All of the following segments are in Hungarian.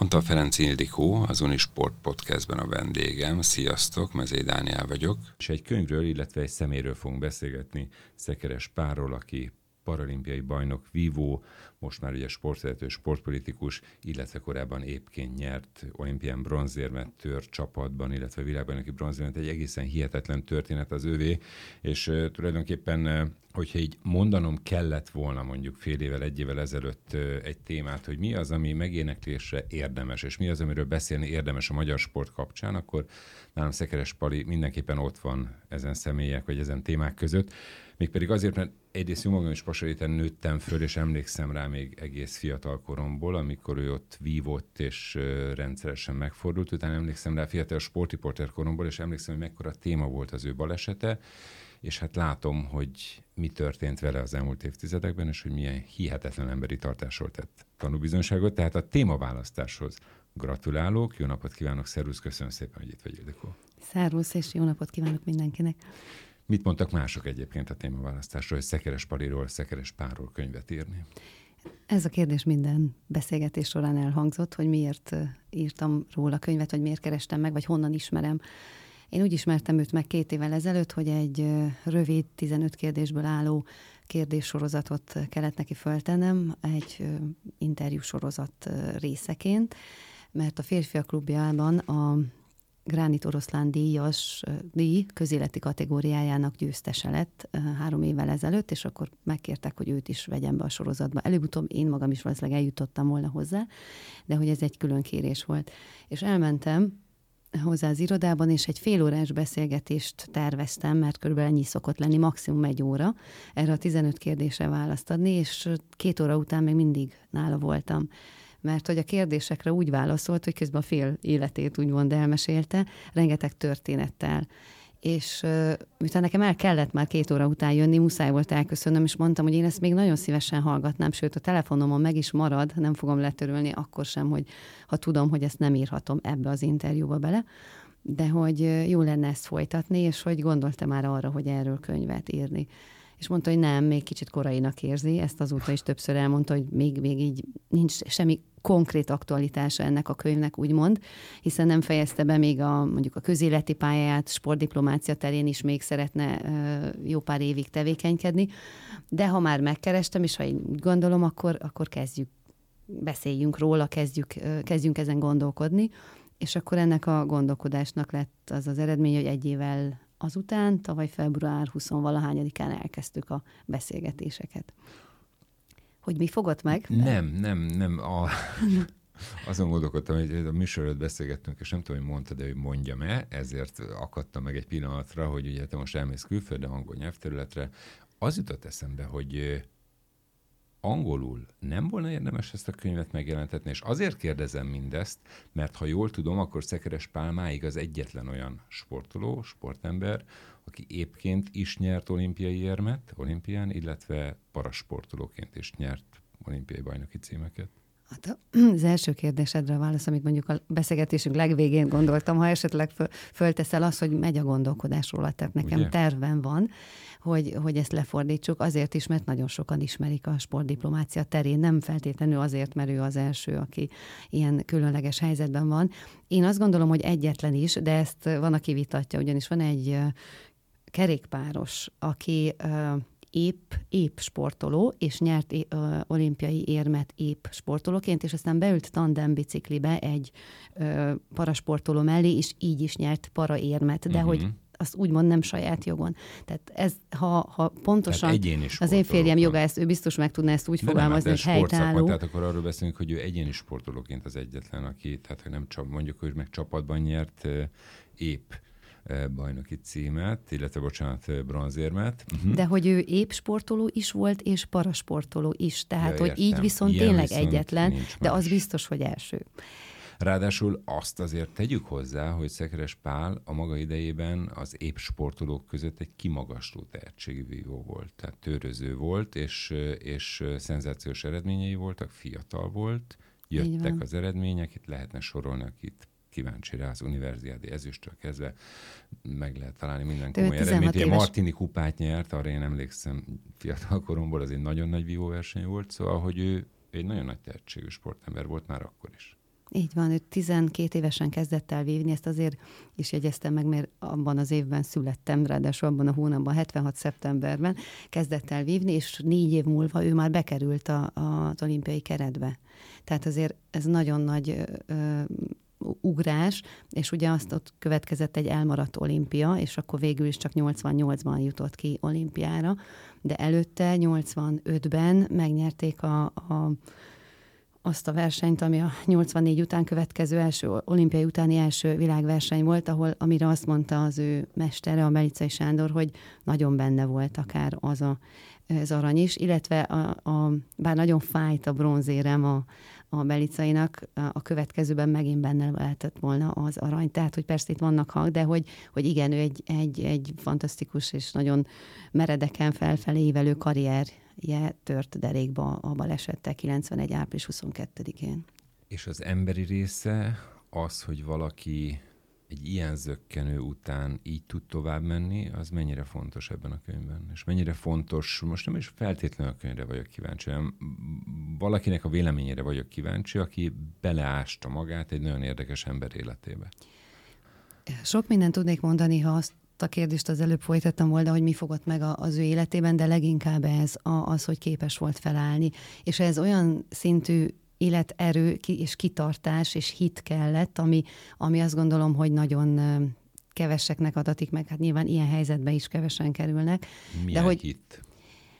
Antal Ferenc Ildikó, az Unisport Podcastben a vendégem. Sziasztok, Mezé Dániel vagyok. És egy könyvről, illetve egy szeméről fogunk beszélgetni, Szekeres Párról, aki paralimpiai bajnok, vívó, most már ugye sportvezető, sportpolitikus, illetve korábban éppként nyert olimpián bronzérmet tör csapatban, illetve világbajnoki bronzérmet, egy egészen hihetetlen történet az ővé, és uh, tulajdonképpen, uh, hogyha így mondanom kellett volna mondjuk fél évvel, egy évvel ezelőtt uh, egy témát, hogy mi az, ami megéneklésre érdemes, és mi az, amiről beszélni érdemes a magyar sport kapcsán, akkor nálam Szekeres Pali mindenképpen ott van ezen személyek, vagy ezen témák között. Mégpedig azért, mert egyrészt jó magam is Pasaréten nőttem föl, és emlékszem rá még egész fiatal koromból, amikor ő ott vívott és rendszeresen megfordult. Utána emlékszem rá fiatal sportiporter koromból, és emlékszem, hogy mekkora téma volt az ő balesete, és hát látom, hogy mi történt vele az elmúlt évtizedekben, és hogy milyen hihetetlen emberi tartásról tett tanúbizonyságot. Tehát a témaválasztáshoz gratulálok, jó napot kívánok, szervusz, köszönöm szépen, hogy itt vagy, Ildikó. Szervusz, és jó napot kívánok mindenkinek. Mit mondtak mások egyébként a témaválasztásról, hogy Szekeres Paliról, Szekeres Párról könyvet írni? Ez a kérdés minden beszélgetés során elhangzott, hogy miért írtam róla könyvet, vagy miért kerestem meg, vagy honnan ismerem. Én úgy ismertem őt meg két évvel ezelőtt, hogy egy rövid, 15 kérdésből álló kérdéssorozatot kellett neki föltennem, egy interjú sorozat részeként, mert a Férfiak Klubjában a Gránit Oroszlán díjas díj közéleti kategóriájának győztese lett három évvel ezelőtt, és akkor megkértek, hogy őt is vegyem be a sorozatba. Előbb-utóbb én magam is valószínűleg eljutottam volna hozzá, de hogy ez egy külön kérés volt. És elmentem hozzá az irodában, és egy félórás beszélgetést terveztem, mert körülbelül ennyi szokott lenni, maximum egy óra, erre a 15 kérdésre választ adni, és két óra után még mindig nála voltam mert hogy a kérdésekre úgy válaszolt, hogy közben a fél életét úgymond elmesélte, rengeteg történettel. És uh, miután nekem el kellett már két óra után jönni, muszáj volt elköszönnöm, és mondtam, hogy én ezt még nagyon szívesen hallgatnám, sőt a telefonomon meg is marad, nem fogom letörölni akkor sem, hogy ha tudom, hogy ezt nem írhatom ebbe az interjúba bele, de hogy jó lenne ezt folytatni, és hogy gondolta már arra, hogy erről könyvet írni és mondta, hogy nem, még kicsit korainak érzi, ezt azóta is többször elmondta, hogy még, még így nincs semmi konkrét aktualitása ennek a könyvnek, úgymond, hiszen nem fejezte be még a, mondjuk a közéleti pályáját, sportdiplomácia terén is még szeretne jó pár évig tevékenykedni, de ha már megkerestem, és ha én úgy gondolom, akkor, akkor kezdjük, beszéljünk róla, kezdjük, kezdjünk ezen gondolkodni, és akkor ennek a gondolkodásnak lett az az eredmény, hogy egy évvel azután, tavaly február 20-valahányadikán elkezdtük a beszélgetéseket. Hogy mi fogott meg? Nem, nem, nem. A, azon gondolkodtam, hogy a műsorot beszélgettünk, és nem tudom, hogy mondtad, de hogy mondjam-e, ezért akadtam meg egy pillanatra, hogy ugye te most elmész külföldre, angol nyelvterületre. Az jutott eszembe, hogy angolul nem volna érdemes ezt a könyvet megjelentetni, és azért kérdezem mindezt, mert ha jól tudom, akkor Szekeres Pálmáig az egyetlen olyan sportoló, sportember, aki éppként is nyert olimpiai érmet olimpián, illetve parasportolóként is nyert olimpiai bajnoki címeket. Hát az első kérdésedre a válasz, amit mondjuk a beszélgetésünk legvégén gondoltam, ha esetleg föl, fölteszel az, hogy megy a gondolkodás róla, tehát nekem Ugye? terven van, hogy, hogy ezt lefordítsuk, azért is, mert nagyon sokan ismerik a sportdiplomácia terén, nem feltétlenül azért, mert ő az első, aki ilyen különleges helyzetben van. Én azt gondolom, hogy egyetlen is, de ezt van, aki vitatja, ugyanis van egy kerékpáros, aki épp, épp sportoló, és nyert é, ö, olimpiai érmet épp sportolóként, és aztán beült tandem biciklibe egy ö, parasportoló mellé, és így is nyert paraérmet, de uh-huh. hogy azt úgymond nem saját jogon. Tehát ez, ha, ha pontosan az én férjem jogász, ő biztos meg tudná ezt úgy de fogalmazni, hogy helytálló. Tehát akkor arról beszélünk, hogy ő egyéni sportolóként az egyetlen, aki, tehát nem csak mondjuk, hogy meg csapatban nyert épp bajnoki címet, illetve bocsánat, bronzérmet. Uh-huh. De hogy ő épp sportoló is volt, és parasportoló is. Tehát, ja, hogy így viszont Ilyen tényleg viszont egyetlen, de az biztos, hogy első. Ráadásul azt azért tegyük hozzá, hogy Szekeres Pál a maga idejében az épp sportolók között egy kimagasló tehetségvívó volt. Tehát töröző volt, és, és szenzációs eredményei voltak, fiatal volt, jöttek az eredmények, itt lehetne sorolni, akit kíváncsi rá az univerziádi ezüsttől kezdve meg lehet találni minden komoly eredményt. Éves... Martini kupát nyert, arra én emlékszem fiatal koromból, az egy nagyon nagy vívóverseny volt, szóval, hogy ő egy nagyon nagy tehetségű sportember volt már akkor is. Így van, ő 12 évesen kezdett el vívni, ezt azért is jegyeztem meg, mert abban az évben születtem, ráadásul abban a hónapban, 76. szeptemberben kezdett el vívni, és négy év múlva ő már bekerült a, a, az olimpiai keretbe. Tehát azért ez nagyon nagy ö, ugrás, és ugye azt ott következett egy elmaradt olimpia, és akkor végül is csak 88-ban jutott ki olimpiára, de előtte 85-ben megnyerték a, a azt a versenyt, ami a 84 után következő első, olimpiai utáni első világverseny volt, ahol, amire azt mondta az ő mestere, a Belicai Sándor, hogy nagyon benne volt akár az a, az arany is, illetve a, a, bár nagyon fájt a bronzérem a, a Belicainak, a következőben megint benne lehetett volna az arany. Tehát, hogy persze itt vannak hang, de hogy, hogy igen, ő egy, egy, egy fantasztikus és nagyon meredeken felfelé ívelő karrierje tört derékba a balesette 91. április 22-én. És az emberi része az, hogy valaki egy ilyen zöggenő után így tud tovább menni, az mennyire fontos ebben a könyvben? És mennyire fontos, most nem is feltétlenül a könyvre vagyok kíváncsi, hanem valakinek a véleményére vagyok kíváncsi, aki beleásta magát egy nagyon érdekes ember életébe. Sok mindent tudnék mondani, ha azt a kérdést az előbb folytattam volna, hogy mi fogott meg az ő életében, de leginkább ez az, hogy képes volt felállni. És ez olyan szintű életerő és kitartás és hit kellett, ami, ami azt gondolom, hogy nagyon keveseknek adatik meg, hát nyilván ilyen helyzetben is kevesen kerülnek. Milyen de hogy, hit?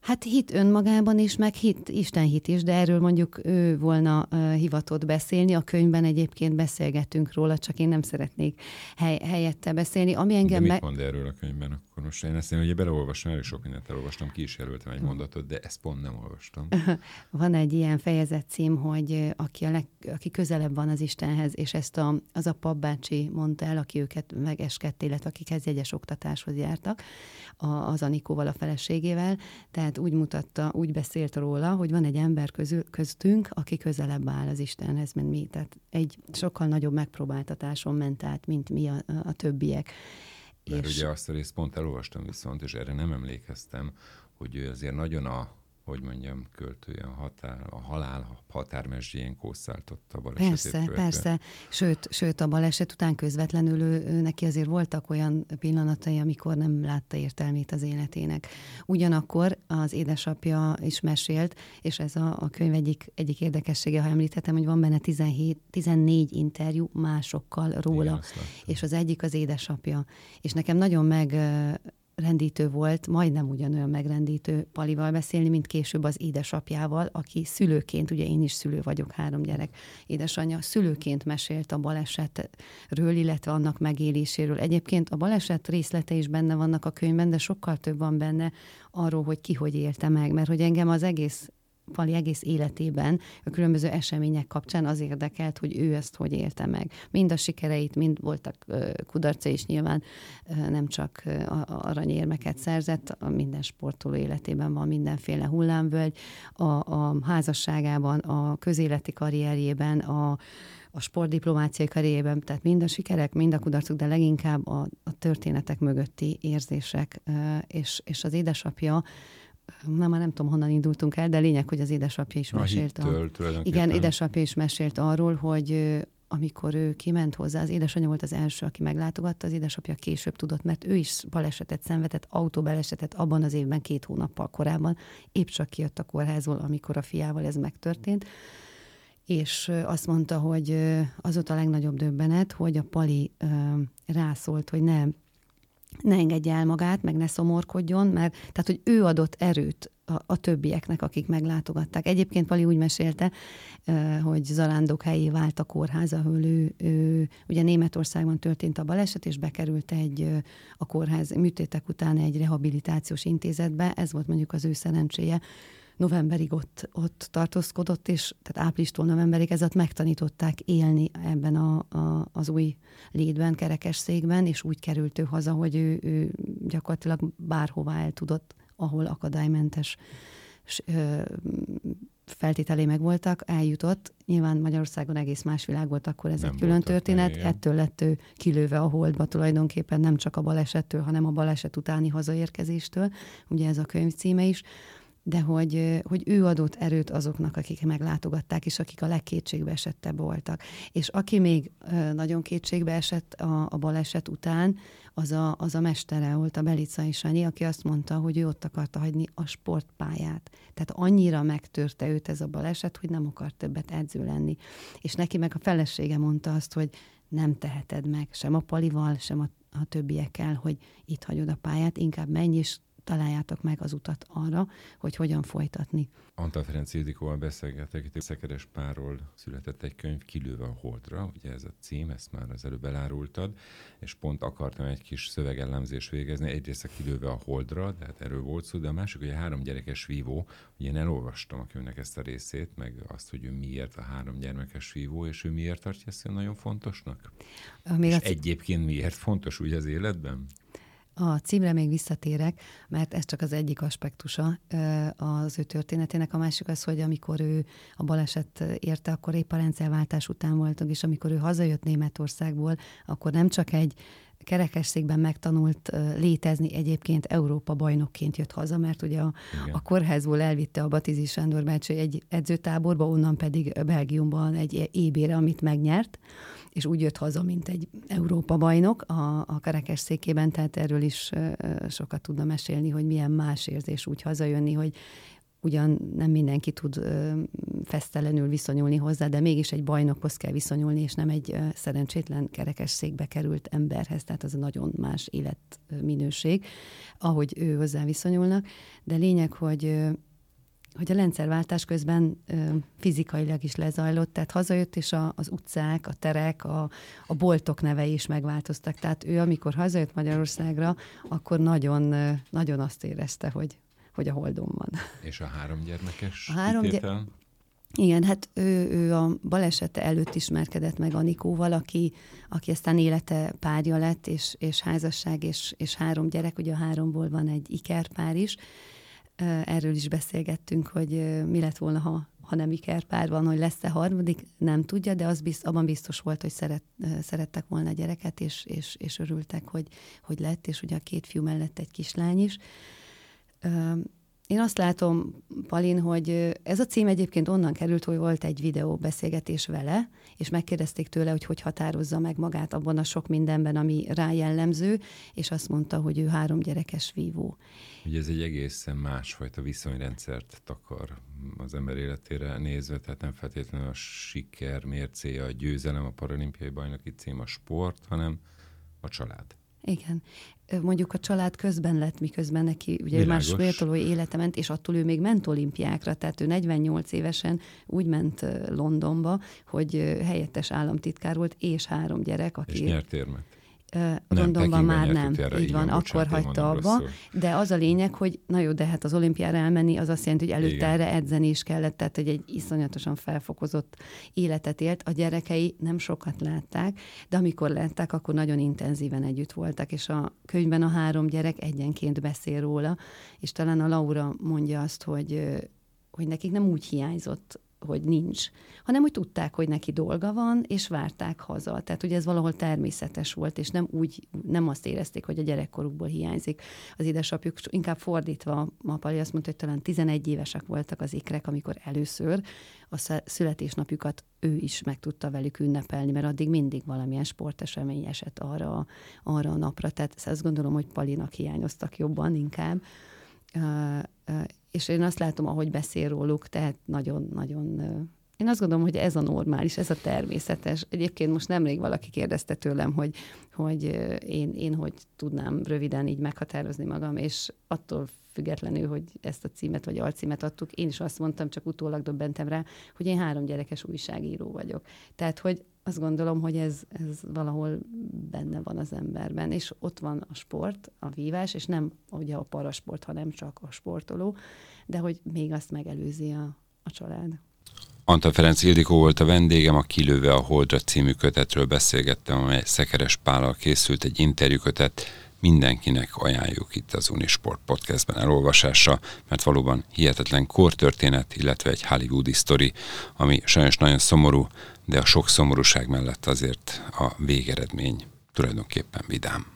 Hát hit önmagában is, meg hit, Isten hit is, de erről mondjuk ő volna uh, hivatott beszélni. A könyvben egyébként beszélgetünk róla, csak én nem szeretnék hely, helyette beszélni. Ami engem de mit mond erről a könyvben? Akkor most én ezt én ugye beleolvastam, elég sok mindent elolvastam, ki is jelöltem egy mondatot, de ezt pont nem olvastam. Van egy ilyen fejezet cím, hogy aki, a leg, aki közelebb van az Istenhez, és ezt a, az a papbácsi mondta el, aki őket megeskedte, illetve akikhez jegyes oktatáshoz jártak, a, az Anikóval, a feleségével. Tehát úgy mutatta, úgy beszélt róla, hogy van egy ember közül, köztünk, aki közelebb áll az Istenhez, mint mi. Tehát egy sokkal nagyobb megpróbáltatáson ment át, mint mi a, a többiek. Mert és... ugye azt a részt pont elolvastam viszont, és erre nem emlékeztem, hogy ő azért nagyon a hogy mondjam, költője a, határ, a halál határmesdjén kószáltotta a balesetét Persze, követően. persze. Sőt, sőt, a baleset után közvetlenül ő, ő, neki azért voltak olyan pillanatai, amikor nem látta értelmét az életének. Ugyanakkor az édesapja is mesélt, és ez a, a könyv egyik, egyik érdekessége, ha említettem, hogy van benne 17, 14 interjú másokkal róla, Igen, és az egyik az édesapja. És nekem nagyon meg rendítő volt, majdnem ugyanolyan megrendítő Palival beszélni, mint később az édesapjával, aki szülőként, ugye én is szülő vagyok, három gyerek édesanyja, szülőként mesélt a balesetről, illetve annak megéléséről. Egyébként a baleset részlete is benne vannak a könyvben, de sokkal több van benne arról, hogy ki hogy élte meg, mert hogy engem az egész Pali egész életében a különböző események kapcsán az érdekelt, hogy ő ezt hogy élte meg. Mind a sikereit, mind voltak kudarca is nyilván nem csak aranyérmeket szerzett, minden sportoló életében van mindenféle hullámvölgy, a, a házasságában, a közéleti karrierjében, a, a sportdiplomáciai karrierében, tehát mind a sikerek, mind a kudarcok, de leginkább a, a történetek mögötti érzések, és, és az édesapja na már nem tudom, honnan indultunk el, de lényeg, hogy az édesapja is a mesélt. Hittől, a, igen, édesapja is mesélt arról, hogy amikor ő kiment hozzá, az édesanyja volt az első, aki meglátogatta, az édesapja később tudott, mert ő is balesetet szenvedett, autóbalesetet abban az évben, két hónappal korábban, épp csak kijött a kórházból, amikor a fiával ez megtörtént. És azt mondta, hogy az ott a legnagyobb döbbenet, hogy a Pali rászólt, hogy nem ne engedje el magát, meg ne szomorkodjon, mert tehát, hogy ő adott erőt a, a többieknek, akik meglátogatták. Egyébként Pali úgy mesélte, hogy zarándok helyé vált a kórház, ahol ő, ő, ugye Németországban történt a baleset, és bekerült egy a kórház műtétek után egy rehabilitációs intézetbe, ez volt mondjuk az ő szerencséje, novemberig ott, ott tartózkodott, és tehát áprilistól novemberig ezzel megtanították élni ebben a, a, az új létben, kerekes székben, és úgy került ő haza, hogy ő, ő gyakorlatilag bárhová el tudott, ahol akadálymentes feltételé meg voltak, eljutott. Nyilván Magyarországon egész más világ volt, akkor ez nem egy külön történet. Meg, Ettől lett ő kilőve a holdba tulajdonképpen nem csak a balesettől, hanem a baleset utáni hazaérkezéstől. Ugye ez a könyv címe is de hogy, hogy ő adott erőt azoknak, akik meglátogatták, és akik a legkétségbe esettebb voltak. És aki még nagyon kétségbe esett a, a baleset után, az a, az a mestere volt, a Belicai Sanyi, aki azt mondta, hogy ő ott akarta hagyni a sportpályát. Tehát annyira megtörte őt ez a baleset, hogy nem akart többet edző lenni. És neki meg a felesége mondta azt, hogy nem teheted meg, sem a palival, sem a, a többiekkel, hogy itt hagyod a pályát, inkább menj és találjátok meg az utat arra, hogy hogyan folytatni. Antal Ferenc Ildikóval beszélgetek, itt Szekeres párról született egy könyv, Kilőve a Holdra, ugye ez a cím, ezt már az előbb elárultad, és pont akartam egy kis szövegellemzést végezni, egyrészt a Kilőve a Holdra, de hát erről volt szó, de a másik, hogy a három gyerekes vívó, ugye én elolvastam a könyvnek ezt a részét, meg azt, hogy ő miért a három gyermekes vívó, és ő miért tartja ezt nagyon fontosnak? Még és az... egyébként miért fontos úgy az életben? A címre még visszatérek, mert ez csak az egyik aspektusa az ő történetének. A másik az, hogy amikor ő a baleset érte, akkor épp a rendszerváltás után voltunk, és amikor ő hazajött Németországból, akkor nem csak egy kerekesszékben megtanult létezni, egyébként Európa bajnokként jött haza, mert ugye a, a kórházból elvitte a Batizi Sándor bácsi egy edzőtáborba, onnan pedig Belgiumban egy ébére, amit megnyert, és úgy jött haza, mint egy Európa bajnok a, a kerekesszékében, tehát erről is sokat tudna mesélni, hogy milyen más érzés úgy hazajönni, hogy ugyan nem mindenki tud ö, fesztelenül viszonyulni hozzá, de mégis egy bajnokhoz kell viszonyulni, és nem egy ö, szerencsétlen kerekes székbe került emberhez, tehát az nagyon más életminőség, ahogy ő hozzá viszonyulnak. De lényeg, hogy hogy a rendszerváltás közben ö, fizikailag is lezajlott, tehát hazajött, és a, az utcák, a terek, a, a boltok nevei is megváltoztak. Tehát ő, amikor hazajött Magyarországra, akkor nagyon, ö, nagyon azt érezte, hogy, hogy a holdon van. És a három gyermekes a három gy- igen, hát ő, ő a balesete előtt ismerkedett meg Anikóval, aki, aki aztán élete párja lett, és, és házasság, és, és három gyerek, ugye a háromból van egy ikerpár is. Erről is beszélgettünk, hogy mi lett volna, ha, ha nem ikerpár van, hogy lesz-e harmadik, nem tudja, de az bizt, abban biztos volt, hogy szeret, szerettek volna a gyereket, és, és, és örültek, hogy, hogy lett, és ugye a két fiú mellett egy kislány is. Én azt látom, Palin, hogy ez a cím egyébként onnan került, hogy volt egy videó beszélgetés vele, és megkérdezték tőle, hogy hogy határozza meg magát abban a sok mindenben, ami rá jellemző, és azt mondta, hogy ő három gyerekes vívó. Ugye ez egy egészen másfajta viszonyrendszert takar az ember életére nézve, tehát nem feltétlenül a siker mércéje, a győzelem, a paralimpiai bajnoki cím, a sport, hanem a család. Igen. Mondjuk a család közben lett, miközben neki ugye Világos. más méltolói élete ment, és attól ő még ment olimpiákra, tehát ő 48 évesen úgy ment Londonba, hogy helyettes államtitkár volt, és három gyerek, aki... És nyert érmet. Londonban már nem, erre, így van, akkor hagyta abba. De az a lényeg, hogy na jó, de hát az olimpiára elmenni, az azt jelenti, hogy előtte Igen. erre edzeni is kellett, tehát hogy egy iszonyatosan felfokozott életet élt. A gyerekei nem sokat látták, de amikor látták, akkor nagyon intenzíven együtt voltak, és a könyvben a három gyerek egyenként beszél róla, és talán a Laura mondja azt, hogy hogy nekik nem úgy hiányzott hogy nincs, hanem hogy tudták, hogy neki dolga van, és várták haza. Tehát, hogy ez valahol természetes volt, és nem úgy, nem azt érezték, hogy a gyerekkorukból hiányzik. Az édesapjuk inkább fordítva, Mapali azt mondta, hogy talán 11 évesek voltak az ikrek, amikor először a születésnapjukat ő is meg tudta velük ünnepelni, mert addig mindig valamilyen sportesemény esett arra, arra a napra. Tehát azt gondolom, hogy Palinak hiányoztak jobban inkább és én azt látom, ahogy beszél róluk, tehát nagyon-nagyon én azt gondolom, hogy ez a normális, ez a természetes. Egyébként most nemrég valaki kérdezte tőlem, hogy, hogy én, én hogy tudnám röviden így meghatározni magam, és attól függetlenül, hogy ezt a címet vagy alcímet adtuk, én is azt mondtam, csak utólag döbbentem rá, hogy én három gyerekes újságíró vagyok. Tehát, hogy azt gondolom, hogy ez, ez valahol benne van az emberben, és ott van a sport, a vívás, és nem ugye a parasport, hanem csak a sportoló, de hogy még azt megelőzi a, a család. Antal Ferenc Ildikó volt a vendégem, a Kilőve a Holdra című kötetről beszélgettem, amely Szekeres Pállal készült egy interjúkötet, mindenkinek ajánljuk itt az Unisport podcastben elolvasásra, mert valóban hihetetlen kortörténet, illetve egy hollywoodi sztori, ami sajnos nagyon szomorú, de a sok szomorúság mellett azért a végeredmény tulajdonképpen vidám.